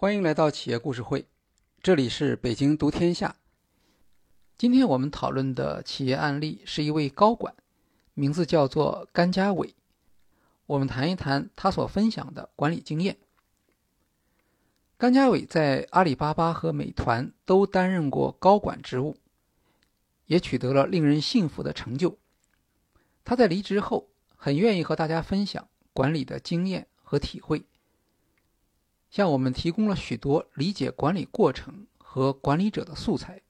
欢迎来到企业故事会，这里是北京读天下。今天我们讨论的企业案例是一位高管，名字叫做甘家伟。我们谈一谈他所分享的管理经验。甘家伟在阿里巴巴和美团都担任过高管职务，也取得了令人信服的成就。他在离职后很愿意和大家分享管理的经验和体会，向我们提供了许多理解管理过程和管理者的素材。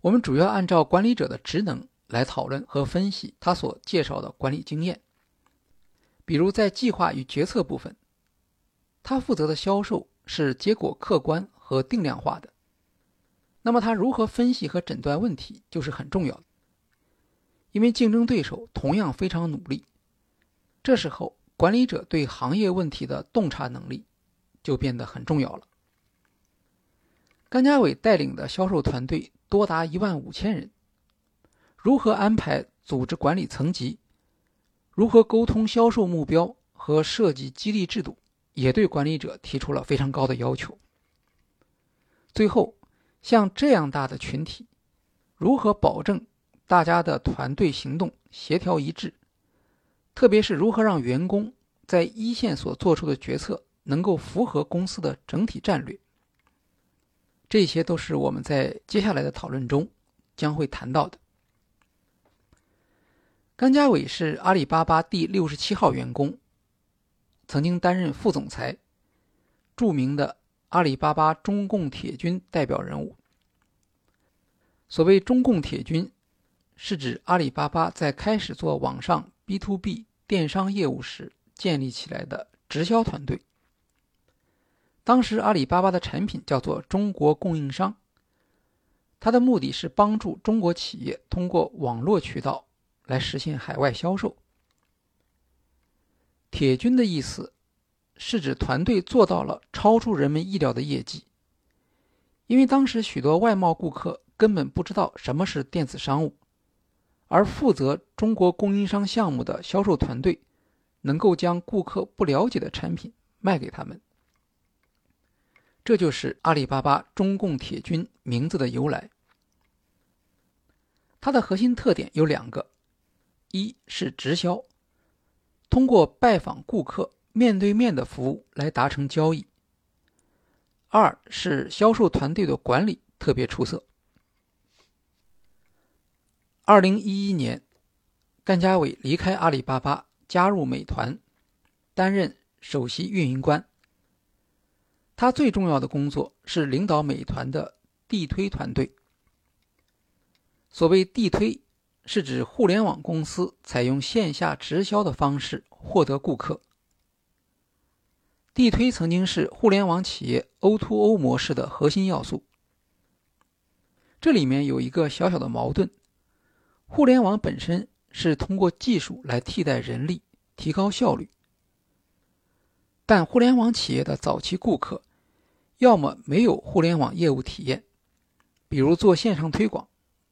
我们主要按照管理者的职能来讨论和分析他所介绍的管理经验。比如在计划与决策部分，他负责的销售是结果客观和定量化的，那么他如何分析和诊断问题就是很重要的。因为竞争对手同样非常努力，这时候管理者对行业问题的洞察能力就变得很重要了。甘家伟带领的销售团队多达一万五千人，如何安排组织管理层级？如何沟通销售目标和设计激励制度，也对管理者提出了非常高的要求。最后，像这样大的群体，如何保证大家的团队行动协调一致？特别是如何让员工在一线所做出的决策能够符合公司的整体战略？这些都是我们在接下来的讨论中将会谈到的。甘家伟是阿里巴巴第六十七号员工，曾经担任副总裁，著名的阿里巴巴中共铁军代表人物。所谓中共铁军，是指阿里巴巴在开始做网上 B to B 电商业务时建立起来的直销团队。当时阿里巴巴的产品叫做中国供应商，它的目的是帮助中国企业通过网络渠道。来实现海外销售。铁军的意思是指团队做到了超出人们意料的业绩，因为当时许多外贸顾客根本不知道什么是电子商务，而负责中国供应商项目的销售团队能够将顾客不了解的产品卖给他们。这就是阿里巴巴中共铁军名字的由来。它的核心特点有两个。一是直销，通过拜访顾客、面对面的服务来达成交易；二是销售团队的管理特别出色。二零一一年，甘家伟离开阿里巴巴，加入美团，担任首席运营官。他最重要的工作是领导美团的地推团队。所谓地推。是指互联网公司采用线下直销的方式获得顾客。地推曾经是互联网企业 O2O 模式的核心要素。这里面有一个小小的矛盾：互联网本身是通过技术来替代人力，提高效率。但互联网企业的早期顾客，要么没有互联网业务体验，比如做线上推广。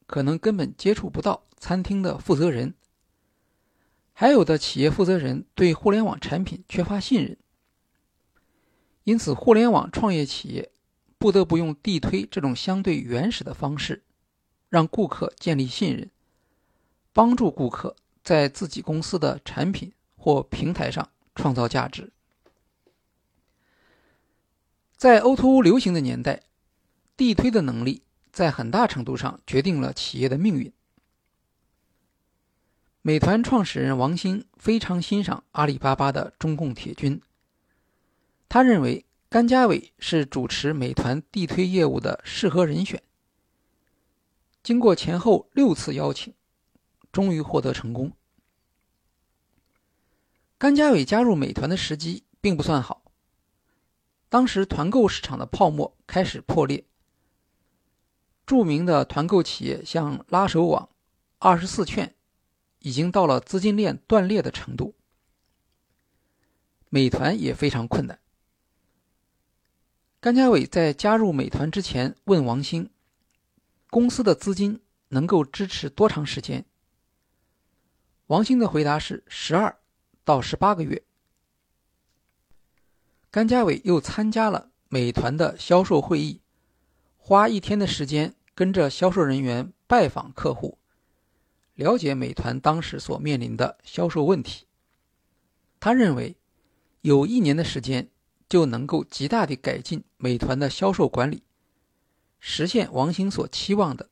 可能根本接触不到餐厅的负责人，还有的企业负责人对互联网产品缺乏信任，因此互联网创业企业不得不用地推这种相对原始的方式，让顾客建立信任，帮助顾客在自己公司的产品或平台上创造价值。在 O2O 流行的年代，地推的能力。在很大程度上决定了企业的命运。美团创始人王兴非常欣赏阿里巴巴的中共铁军，他认为甘家伟是主持美团地推业务的适合人选。经过前后六次邀请，终于获得成功。甘家伟加入美团的时机并不算好，当时团购市场的泡沫开始破裂。著名的团购企业像拉手网、二十四券，已经到了资金链断裂的程度。美团也非常困难。甘家伟在加入美团之前问王兴：“公司的资金能够支持多长时间？”王兴的回答是：十二到十八个月。甘家伟又参加了美团的销售会议，花一天的时间跟着销售人员拜访客户，了解美团当时所面临的销售问题。他认为，有一年的时间就能够极大地改进美团的销售管理，实现王兴所期望的，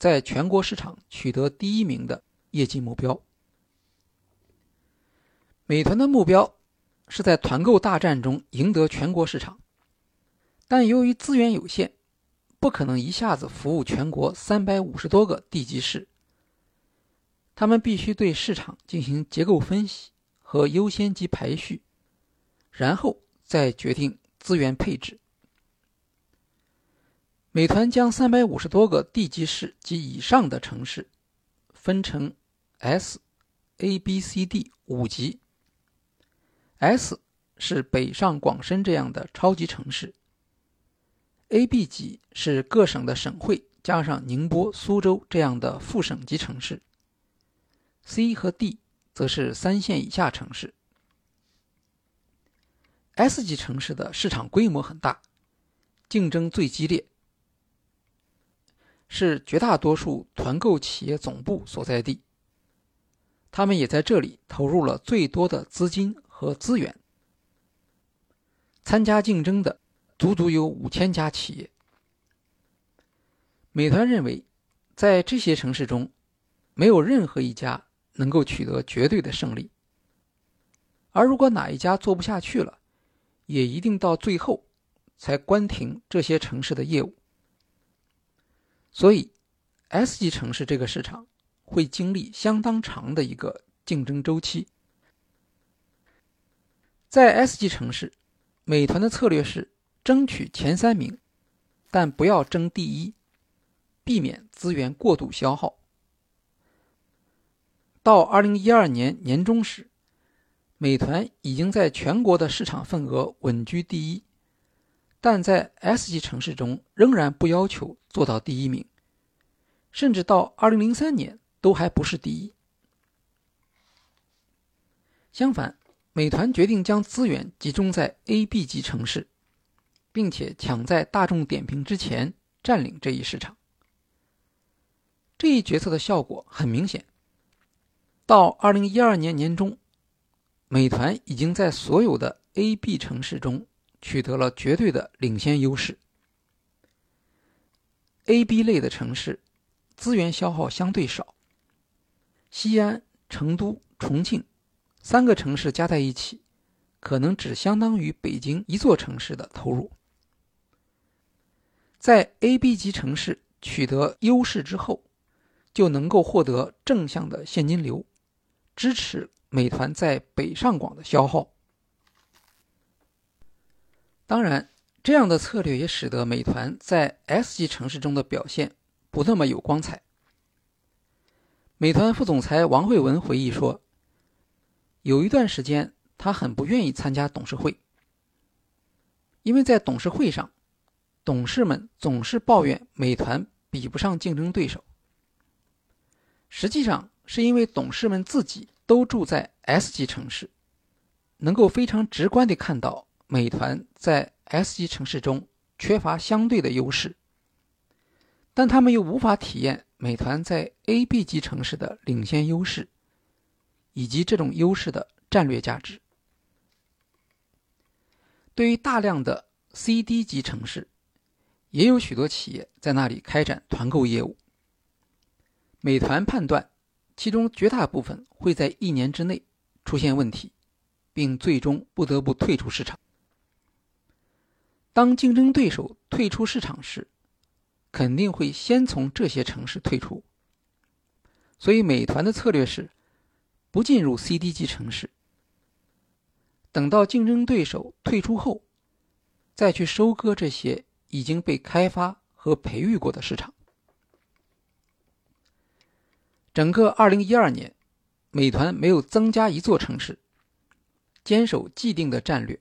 在全国市场取得第一名的业绩目标。美团的目标是在团购大战中赢得全国市场，但由于资源有限，不可能一下子服务全国三百五十多个地级市。他们必须对市场进行结构分析和优先级排序，然后再决定资源配置。美团将三百五十多个地级市及以上的城市分成 S、A、B、C、D 五级。S 是北上广深这样的超级城市，A、B 级是各省的省会加上宁波、苏州这样的副省级城市，C 和 D 则是三线以下城市。S 级城市的市场规模很大，竞争最激烈，是绝大多数团购企业总部所在地，他们也在这里投入了最多的资金。和资源，参加竞争的足足有五千家企业。美团认为，在这些城市中，没有任何一家能够取得绝对的胜利。而如果哪一家做不下去了，也一定到最后才关停这些城市的业务。所以，S 级城市这个市场会经历相当长的一个竞争周期。在 S 级城市，美团的策略是争取前三名，但不要争第一，避免资源过度消耗。到2012年年中时，美团已经在全国的市场份额稳居第一，但在 S 级城市中仍然不要求做到第一名，甚至到2003年都还不是第一。相反。美团决定将资源集中在 A、B 级城市，并且抢在大众点评之前占领这一市场。这一决策的效果很明显。到2012年年中，美团已经在所有的 A、B 城市中取得了绝对的领先优势。A、B 类的城市资源消耗相对少，西安、成都、重庆。三个城市加在一起，可能只相当于北京一座城市的投入。在 A、B 级城市取得优势之后，就能够获得正向的现金流，支持美团在北上广的消耗。当然，这样的策略也使得美团在 S 级城市中的表现不那么有光彩。美团副总裁王慧文回忆说。有一段时间，他很不愿意参加董事会，因为在董事会上，董事们总是抱怨美团比不上竞争对手。实际上，是因为董事们自己都住在 S 级城市，能够非常直观地看到美团在 S 级城市中缺乏相对的优势，但他们又无法体验美团在 A、B 级城市的领先优势。以及这种优势的战略价值，对于大量的 C、D 级城市，也有许多企业在那里开展团购业务。美团判断，其中绝大部分会在一年之内出现问题，并最终不得不退出市场。当竞争对手退出市场时，肯定会先从这些城市退出。所以，美团的策略是。不进入 C、D 级城市，等到竞争对手退出后，再去收割这些已经被开发和培育过的市场。整个2012年，美团没有增加一座城市，坚守既定的战略。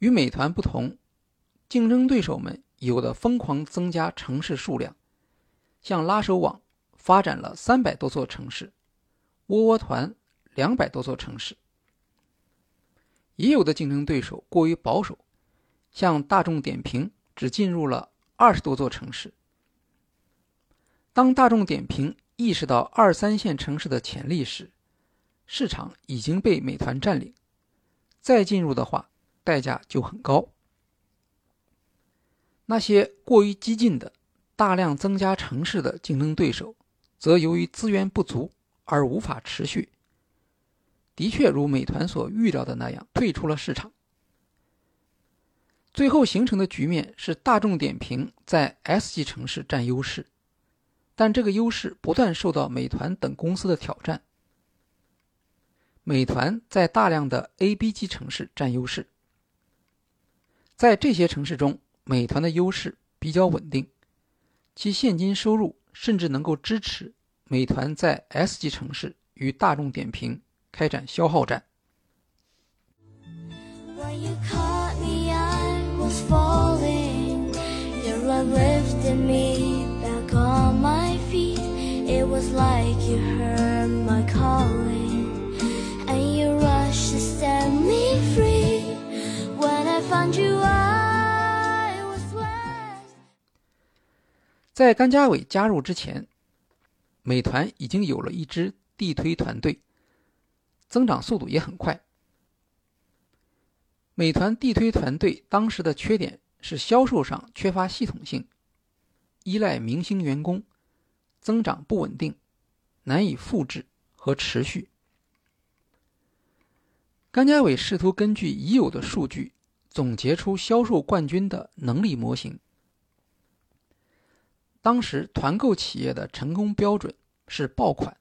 与美团不同，竞争对手们有的疯狂增加城市数量，像拉手网发展了三百多座城市。窝窝团两百多座城市，已有的竞争对手过于保守，像大众点评只进入了二十多座城市。当大众点评意识到二三线城市的潜力时，市场已经被美团占领，再进入的话，代价就很高。那些过于激进的、大量增加城市的竞争对手，则由于资源不足而无法持续。的确，如美团所预料的那样，退出了市场。最后形成的局面是，大众点评在 S 级城市占优势，但这个优势不断受到美团等公司的挑战。美团在大量的 A、B 级城市占优势，在这些城市中，美团的优势比较稳定，其现金收入甚至能够支持美团在 S 级城市与大众点评开展消耗战。在甘家伟加入之前，美团已经有了一支地推团队，增长速度也很快。美团地推团队当时的缺点是销售上缺乏系统性，依赖明星员工，增长不稳定，难以复制和持续。甘家伟试图根据已有的数据，总结出销售冠军的能力模型。当时团购企业的成功标准是爆款，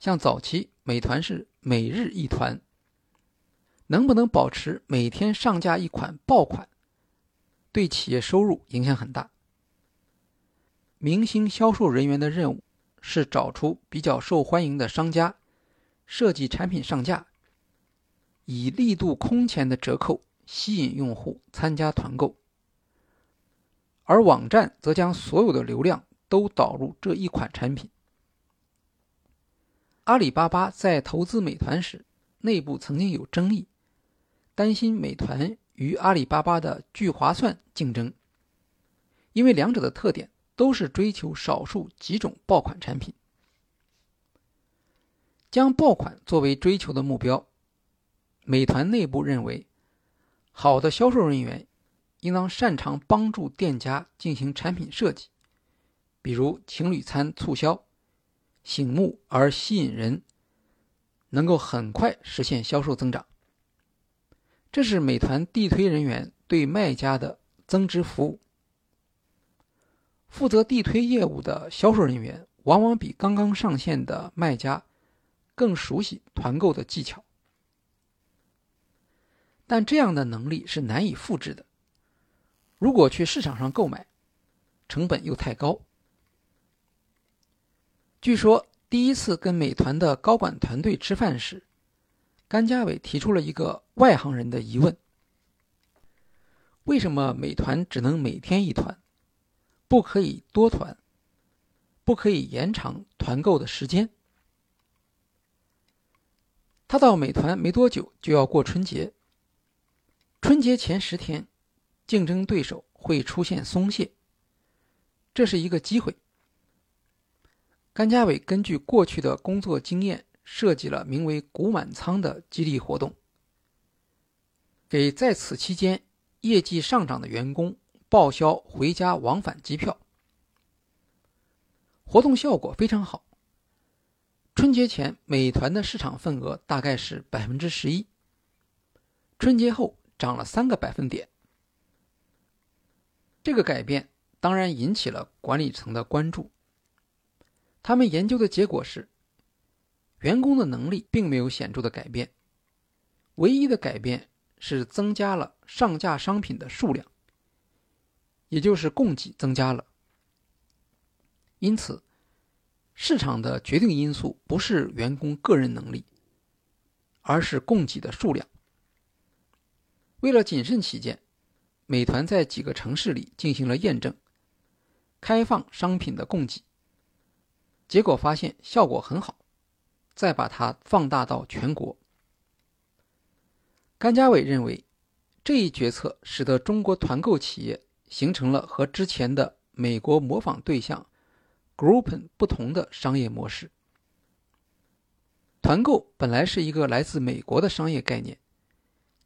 像早期美团是每日一团，能不能保持每天上架一款爆款，对企业收入影响很大。明星销售人员的任务是找出比较受欢迎的商家，设计产品上架，以力度空前的折扣吸引用户参加团购。而网站则将所有的流量都导入这一款产品。阿里巴巴在投资美团时，内部曾经有争议，担心美团与阿里巴巴的聚划算竞争，因为两者的特点都是追求少数几种爆款产品，将爆款作为追求的目标。美团内部认为，好的销售人员。应当擅长帮助店家进行产品设计，比如情侣餐促销，醒目而吸引人，能够很快实现销售增长。这是美团地推人员对卖家的增值服务。负责地推业务的销售人员往往比刚刚上线的卖家更熟悉团购的技巧，但这样的能力是难以复制的。如果去市场上购买，成本又太高。据说第一次跟美团的高管团队吃饭时，甘家伟提出了一个外行人的疑问：为什么美团只能每天一团，不可以多团，不可以延长团购的时间？他到美团没多久就要过春节，春节前十天。竞争对手会出现松懈，这是一个机会。甘家伟根据过去的工作经验，设计了名为“股满仓”的激励活动，给在此期间业绩上涨的员工报销回家往返机票。活动效果非常好。春节前，美团的市场份额大概是百分之十一，春节后涨了三个百分点。这个改变当然引起了管理层的关注。他们研究的结果是，员工的能力并没有显著的改变，唯一的改变是增加了上架商品的数量，也就是供给增加了。因此，市场的决定因素不是员工个人能力，而是供给的数量。为了谨慎起见。美团在几个城市里进行了验证，开放商品的供给，结果发现效果很好，再把它放大到全国。甘家伟认为，这一决策使得中国团购企业形成了和之前的美国模仿对象 Groupon 不同的商业模式。团购本来是一个来自美国的商业概念，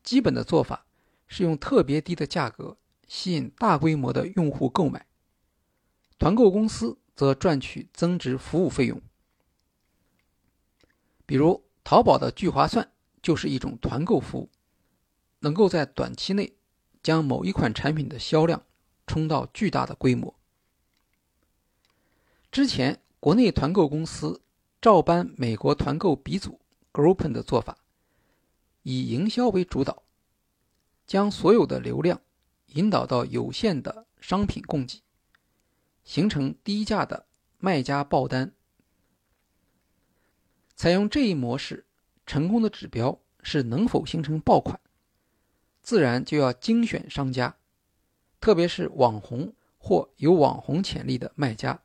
基本的做法是用特别低的价格吸引大规模的用户购买，团购公司则赚取增值服务费用。比如，淘宝的聚划算就是一种团购服务。能够在短期内将某一款产品的销量冲到巨大的规模。之前，国内团购公司照搬美国团购鼻祖 Groupon 的做法，以营销为主导，将所有的流量引导到有限的商品供给，形成低价的卖家爆单。采用这一模式成功的指标是能否形成爆款。自然就要精选商家，特别是网红或有网红潜力的卖家。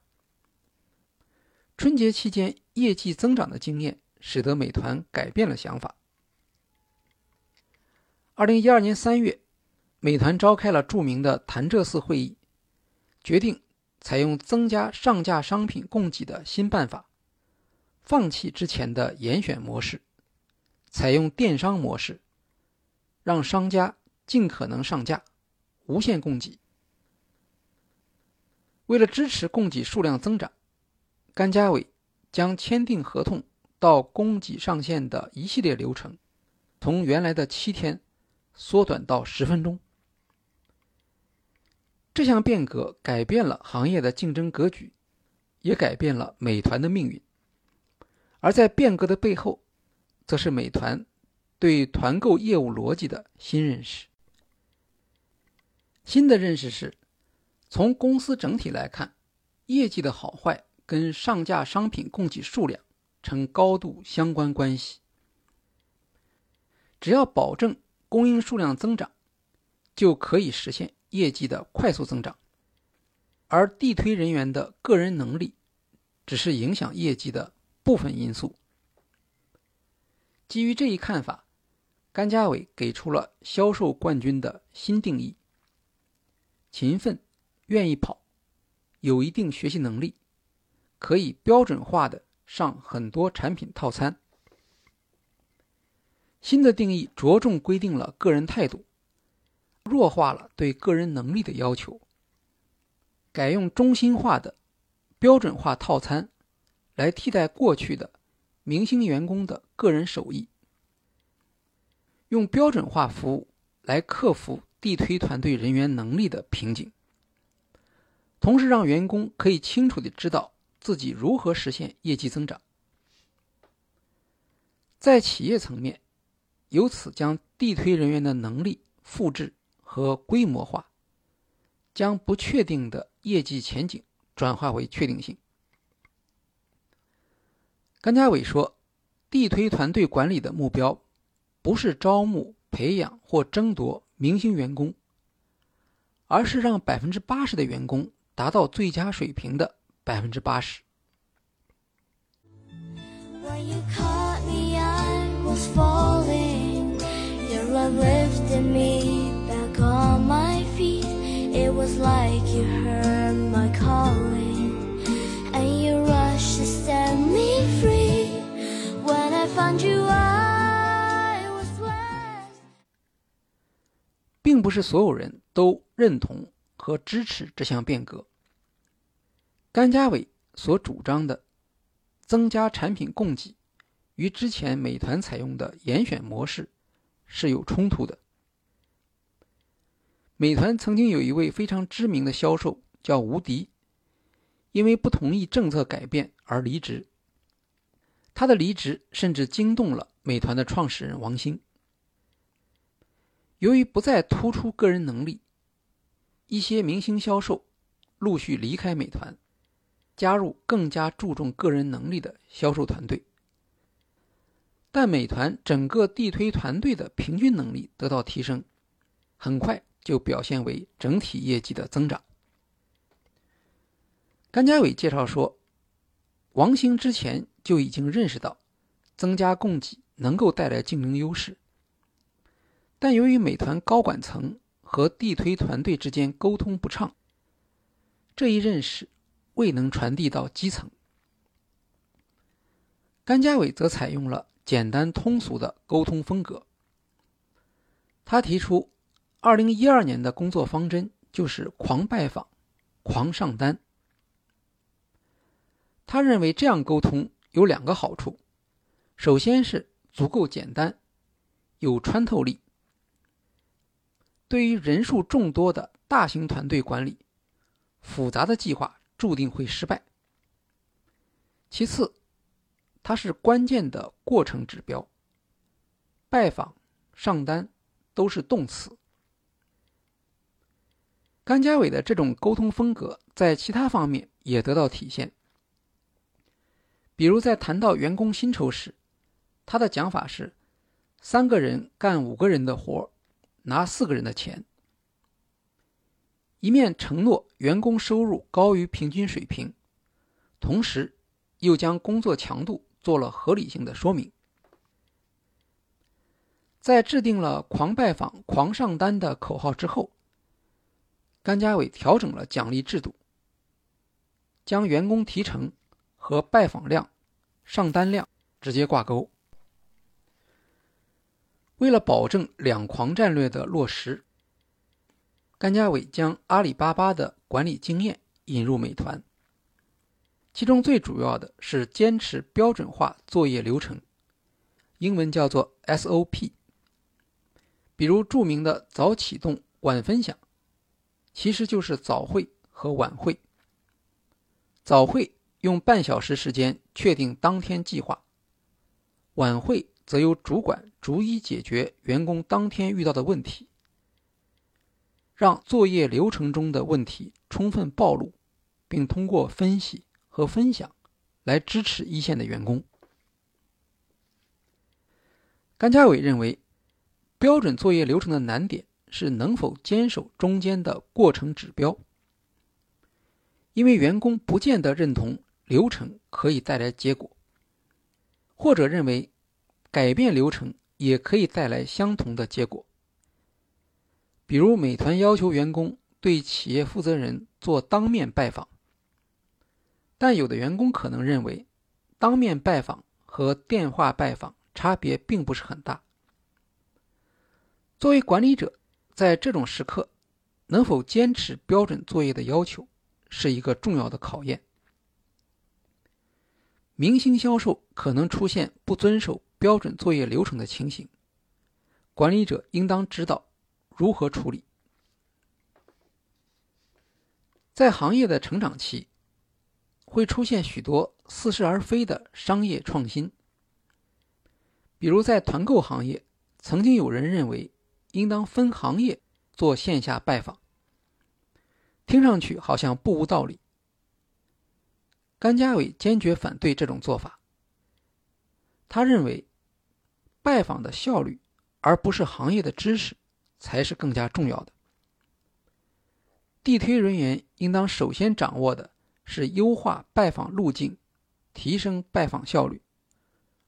春节期间业绩增长的经验，使得美团改变了想法。二零一二年三月，美团召开了著名的潭柘寺会议，决定采用增加上架商品供给的新办法，放弃之前的严选模式，采用电商模式。让商家尽可能上架，无限供给。为了支持供给数量增长，甘家伟将签订合同到供给上线的一系列流程，从原来的七天缩短到十分钟。这项变革改变了行业的竞争格局，也改变了美团的命运。而在变革的背后，则是美团。对团购业务逻辑的新认识。新的认识是，从公司整体来看，业绩的好坏跟上架商品供给数量呈高度相关关系。只要保证供应数量增长，就可以实现业绩的快速增长。而地推人员的个人能力，只是影响业绩的部分因素。基于这一看法。甘家伟给出了销售冠军的新定义：勤奋、愿意跑、有一定学习能力，可以标准化的上很多产品套餐。新的定义着重规定了个人态度，弱化了对个人能力的要求，改用中心化的标准化套餐来替代过去的明星员工的个人手艺。用标准化服务来克服地推团队人员能力的瓶颈，同时让员工可以清楚的知道自己如何实现业绩增长。在企业层面，由此将地推人员的能力复制和规模化，将不确定的业绩前景转化为确定性。甘家伟说，地推团队管理的目标。不是招募、培养或争夺明星员工，而是让百分之八十的员工达到最佳水平的百分之八十。I lifted me back on my feet. It was like you heard my calling. And you rushed to set me free. When i found you i was worse 并不是所有人都认同和支持这项变革。甘嘉伟所主张的增加产品供给与之前美团采用的严选模式是有冲突的。美团曾经有一位非常知名的销售叫吴迪，因为不同意政策改变而离职。他的离职甚至惊动了美团的创始人王兴。由于不再突出个人能力，一些明星销售陆续离开美团，加入更加注重个人能力的销售团队。但美团整个地推团队的平均能力得到提升，很快就表现为整体业绩的增长。甘家伟介绍说，王兴之前就已经认识到，增加供给能够带来竞争优势。但由于美团高管层和地推团队之间沟通不畅，这一认识未能传递到基层。甘家伟则采用了简单通俗的沟通风格。他提出，二零一二年的工作方针就是狂拜访、狂上单。他认为这样沟通有两个好处：首先是足够简单，有穿透力。对于人数众多的大型团队管理，复杂的计划注定会失败。其次，它是关键的过程指标。拜访、上单都是动词。甘家伟的这种沟通风格在其他方面也得到体现。比如在谈到员工薪酬时，他的讲法是：三个人干五个人的活，拿四个人的钱。一面承诺员工收入高于平均水平，同时又将工作强度做了合理性的说明。在制定了“狂拜访、狂上单”的口号之后，甘家伟调整了奖励制度，将员工提成。和拜访量、上单量直接挂钩。为了保证两狂战略的落实，甘家伟将阿里巴巴的管理经验引入美团，其中最主要的是坚持标准化作业流程，英文叫做 SOP。比如著名的早启动、晚分享，其实就是早会和晚会。早会。用半小时时间确定当天计划，晚会则由主管逐一解决员工当天遇到的问题，让作业流程中的问题充分暴露，并通过分析和分享来支持一线的员工。甘家伟认为，标准作业流程的难点是能否坚守中间的过程指标，因为员工不见得认同。流程可以带来结果，或者认为改变流程也可以带来相同的结果。比如，美团要求员工对企业负责人做当面拜访，但有的员工可能认为，当面拜访和电话拜访差别并不是很大。作为管理者，在这种时刻，能否坚持标准作业的要求，是一个重要的考验。明星销售可能出现不遵守标准作业流程的情形，管理者应当知道如何处理。在行业的成长期，会出现许多似是而非的商业创新。比如在团购行业，曾经有人认为应当分行业做线下拜访，听上去好像不无道理。甘家伟坚决反对这种做法。他认为，拜访的效率，而不是行业的知识，才是更加重要的。地推人员应当首先掌握的是优化拜访路径，提升拜访效率，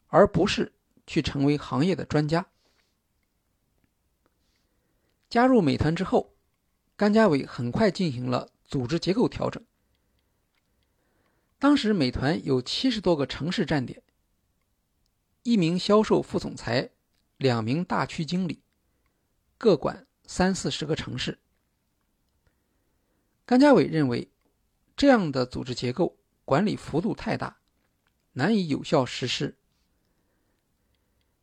而不是去成为行业的专家。加入美团之后，甘家伟很快进行了组织结构调整。当时美团有七十多个城市站点，一名销售副总裁，两名大区经理，各管三四十个城市。甘家伟认为，这样的组织结构管理幅度太大，难以有效实施。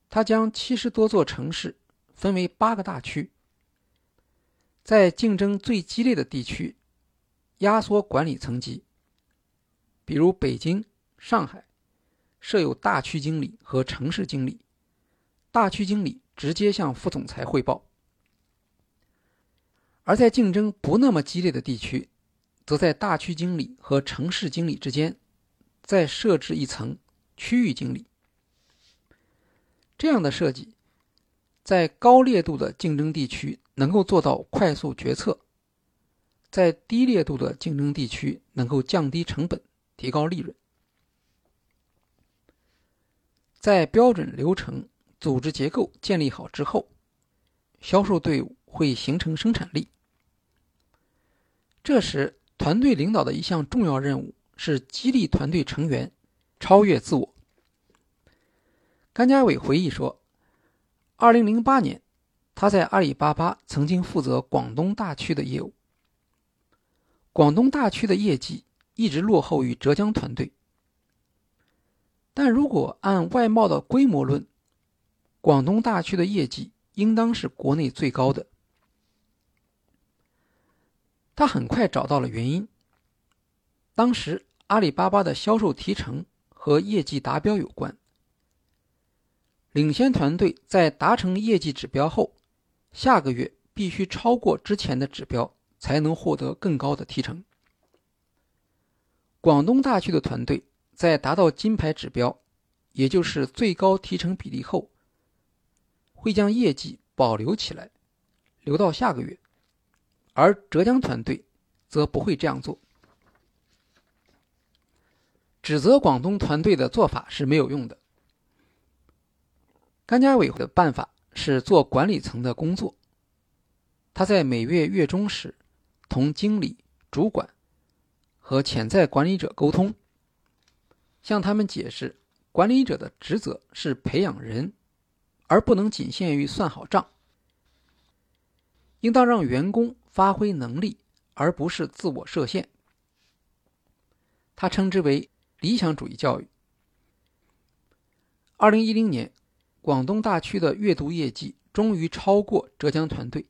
他将七十多座城市分为八个大区，在竞争最激烈的地区，压缩管理层级。比如北京、上海，设有大区经理和城市经理，大区经理直接向副总裁汇报；而在竞争不那么激烈的地区，则在大区经理和城市经理之间再设置一层区域经理。这样的设计，在高烈度的竞争地区能够做到快速决策，在低烈度的竞争地区能够降低成本。提高利润，在标准流程、组织结构建立好之后，销售队伍会形成生产力。这时，团队领导的一项重要任务是激励团队成员超越自我。甘家伟回忆说，2008年，他在阿里巴巴曾经负责广东大区的业务。广东大区的业绩一直落后于浙江团队，但如果按外贸的规模论，广东大区的业绩应当是国内最高的。他很快找到了原因。当时阿里巴巴的销售提成和业绩达标有关，领先团队在达成业绩指标后，下个月必须超过之前的指标，才能获得更高的提成。广东大区的团队在达到金牌指标，也就是最高提成比例后，会将业绩保留起来，留到下个月。而浙江团队则不会这样做。指责广东团队的做法是没有用的。甘家伟的办法是做管理层的工作。他在每月月中时，同经理、主管和潜在管理者沟通，向他们解释，管理者的职责是培养人，而不能仅限于算好账。应当让员工。发挥能力，而不是自我设限。他称之为理想主义教育。二零一零年，广东大区的阅读业绩终于超过浙江团队，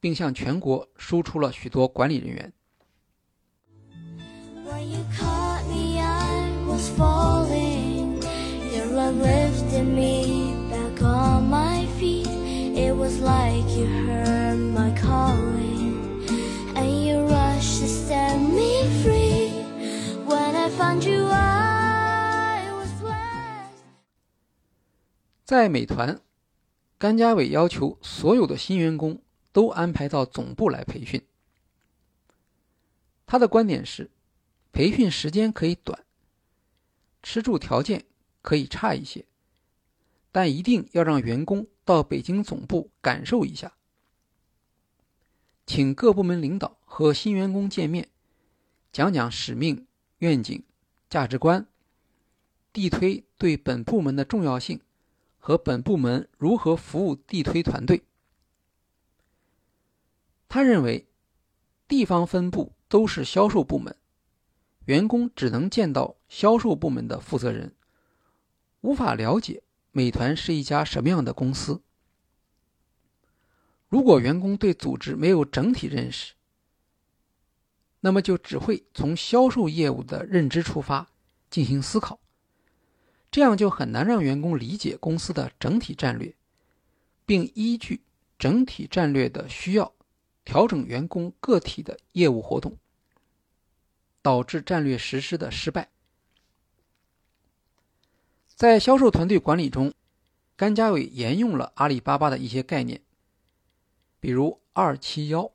并向全国输出了许多管理人员。在美团，甘家伟要求所有的新员工都安排到总部来培训。他的观点是，培训时间可以短，吃住条件可以差一些，但一定要让员工到北京总部感受一下。请各部门领导和新员工见面，讲讲使命、愿景、价值观，地推对本部门的重要性和本部门如何服务地推团队。他认为，地方分部都是销售部门，员工只能见到销售部门的负责人，无法了解美团是一家什么样的公司。如果员工对组织没有整体认识，那么就只会从销售业务的认知出发进行思考，这样就很难让员工理解公司的整体战略，并依据整体战略的需要调整员工个体的业务活动，导致战略实施的失败。在销售团队管理中，甘家伟沿用了阿里巴巴的一些概念。比如二七幺，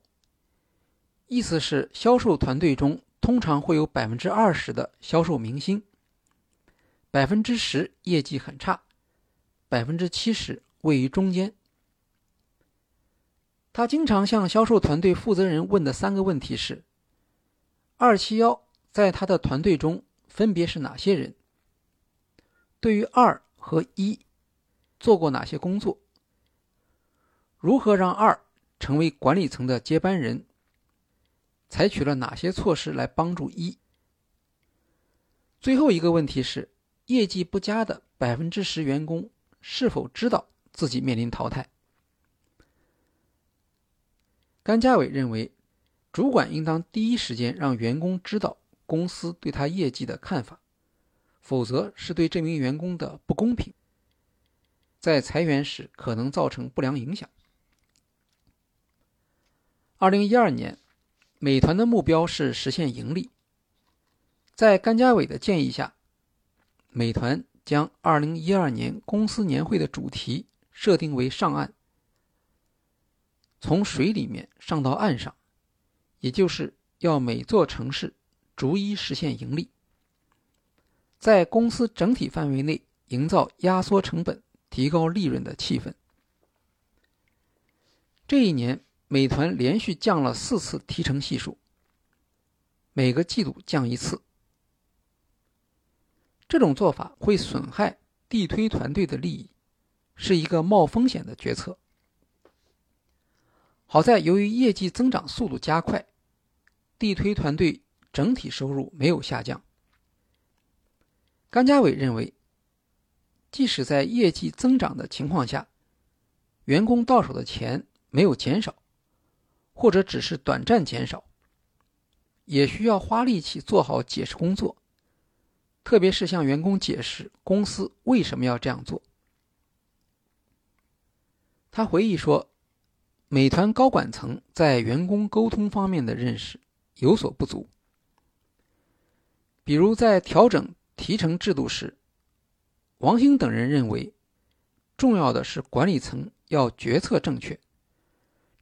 意思是销售团队中通常会有百分之二十的销售明星，百分之十业绩很差，百分之七十位于中间。他经常向销售团队负责人问的三个问题是：二七幺在他的团队中分别是哪些人？对于二和一做过哪些工作？如何让二？成为管理层的接班人，采取了哪些措施来帮助一？最后一个问题是，业绩不佳的百分之十员工是否知道自己面临淘汰？甘家伟认为，主管应当第一时间让员工知道公司对他业绩的看法，否则是对这名员工的不公平，在裁员时可能造成不良影响。二零一二年，美团的目标是实现盈利。在甘家伟的建议下，美团将二零一二年公司年会的主题设定为“上岸”，从水里面上到岸上，也就是要每座城市逐一实现盈利，在公司整体范围内营造压缩成本、提高利润的气氛。这一年，美团连续降了四次提成系数，每个季度降一次。这种做法会损害地推团队的利益，是一个冒风险的决策。好在由于业绩增长速度加快，地推团队整体收入没有下降。甘家伟认为，即使在业绩增长的情况下，员工到手的钱没有减少，或者只是短暂减少，也需要花力气做好解释工作。特别是向员工解释公司为什么要这样做。他回忆说，美团高管层在员工沟通方面的认识有所不足，比如在调整提成制度时，王兴等人认为，重要的是管理层要决策正确，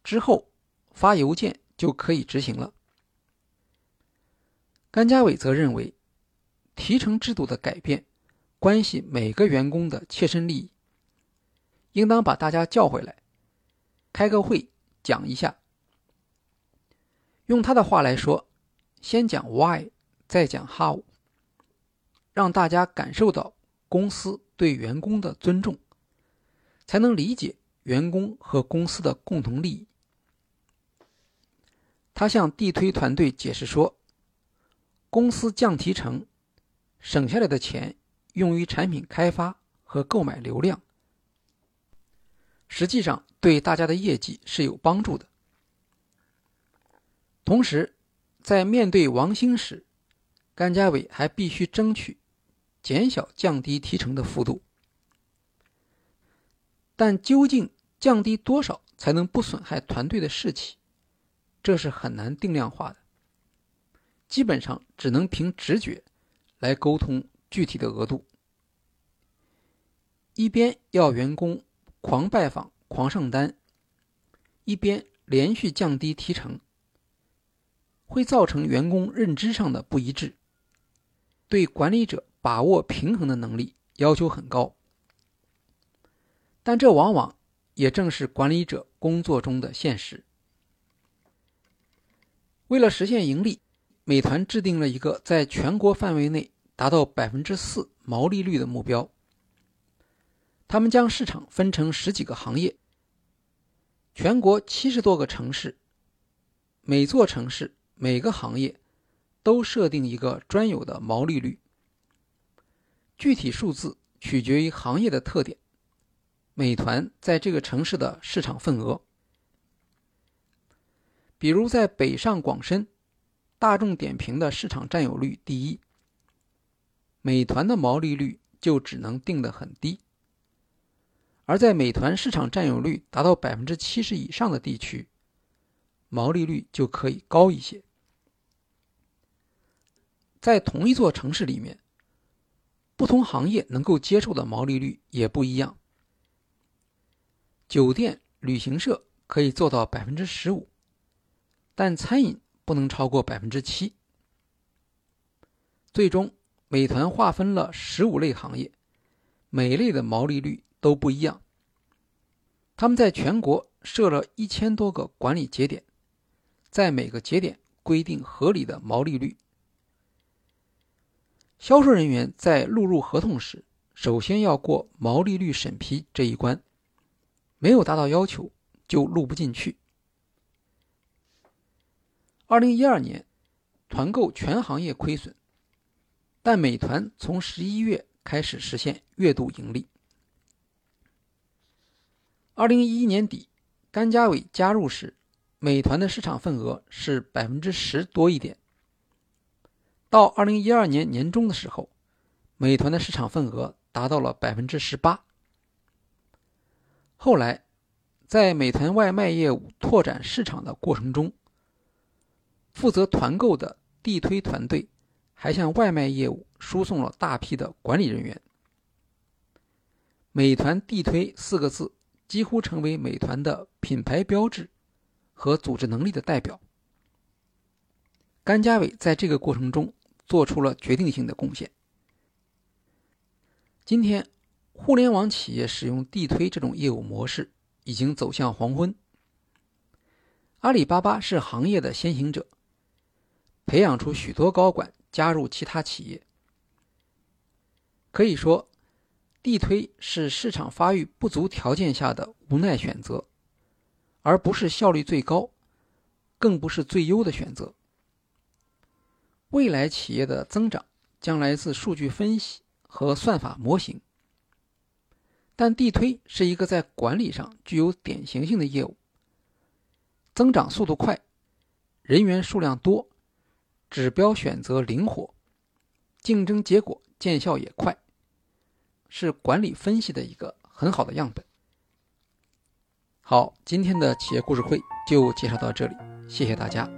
之后发邮件就可以执行了。甘家伟则认为。提成制度的改变，关系每个员工的切身利益，应当把大家叫回来，开个会讲一下。用他的话来说，先讲 why，再讲 how，让大家感受到公司对员工的尊重，才能理解员工和公司的共同利益。他向地推团队解释说，公司降提成。省下来的钱用于产品开发和购买流量，实际上对大家的业绩是有帮助的。同时，在面对王兴时，甘家伟还必须争取减小降低提成的幅度。但究竟降低多少才能不损害团队的士气，这是很难定量化的，基本上只能凭直觉。来沟通具体的额度，一边要员工狂拜访、狂上单，一边连续降低提成，会造成员工认知上的不一致，对管理者把握平衡的能力要求很高。但这往往也正是管理者工作中的现实。为了实现盈利。美团制定了一个在全国范围内达到百分之四毛利率的目标。他们将市场分成十几个行业，全国七十多个城市，每座城市每个行业都设定一个专有的毛利率。具体数字取决于行业的特点，美团在这个城市的市场份额，比如在北上广深。大众点评的市场占有率第一，美团的毛利率就只能定得很低；而在美团市场占有率达到百分之七十以上的地区，毛利率就可以高一些。在同一座城市里面，不同行业能够接受的毛利率也不一样。酒店、旅行社可以做到百分之十五，但餐饮。不能超过百分之七。最终，美团划分了十五类行业，每类的毛利率都不一样。他们在全国设了一千多个管理节点，在每个节点规定合理的毛利率。销售人员在录入合同时，首先要过毛利率审批这一关，没有达到要求就录不进去。二零一二年，团购全行业亏损，但美团从十一月开始实现月度盈利。二零一一年底，甘家伟加入时，美团的市场份额是百分之十多一点。到二零一二年年中的时候，美团的市场份额达到了百分之十八。后来，在美团外卖业务拓展市场的过程中，负责团购的地推团队还向外卖业务输送了大批的管理人员。美团地推四个字几乎成为美团的品牌标志和组织能力的代表。甘家伟在这个过程中做出了决定性的贡献。今天，互联网企业使用地推这种业务模式已经走向黄昏。阿里巴巴是行业的先行者，培养出许多高管加入其他企业。可以说，地推是市场发育不足条件下的无奈选择，而不是效率最高，更不是最优的选择。未来企业的增长将来自数据分析和算法模型，但地推是一个在管理上具有典型性的业务，增长速度快，人员数量多，指标选择灵活，竞争结果见效也快，是管理分析的一个很好的样本。好，今天的企业故事会就介绍到这里，谢谢大家。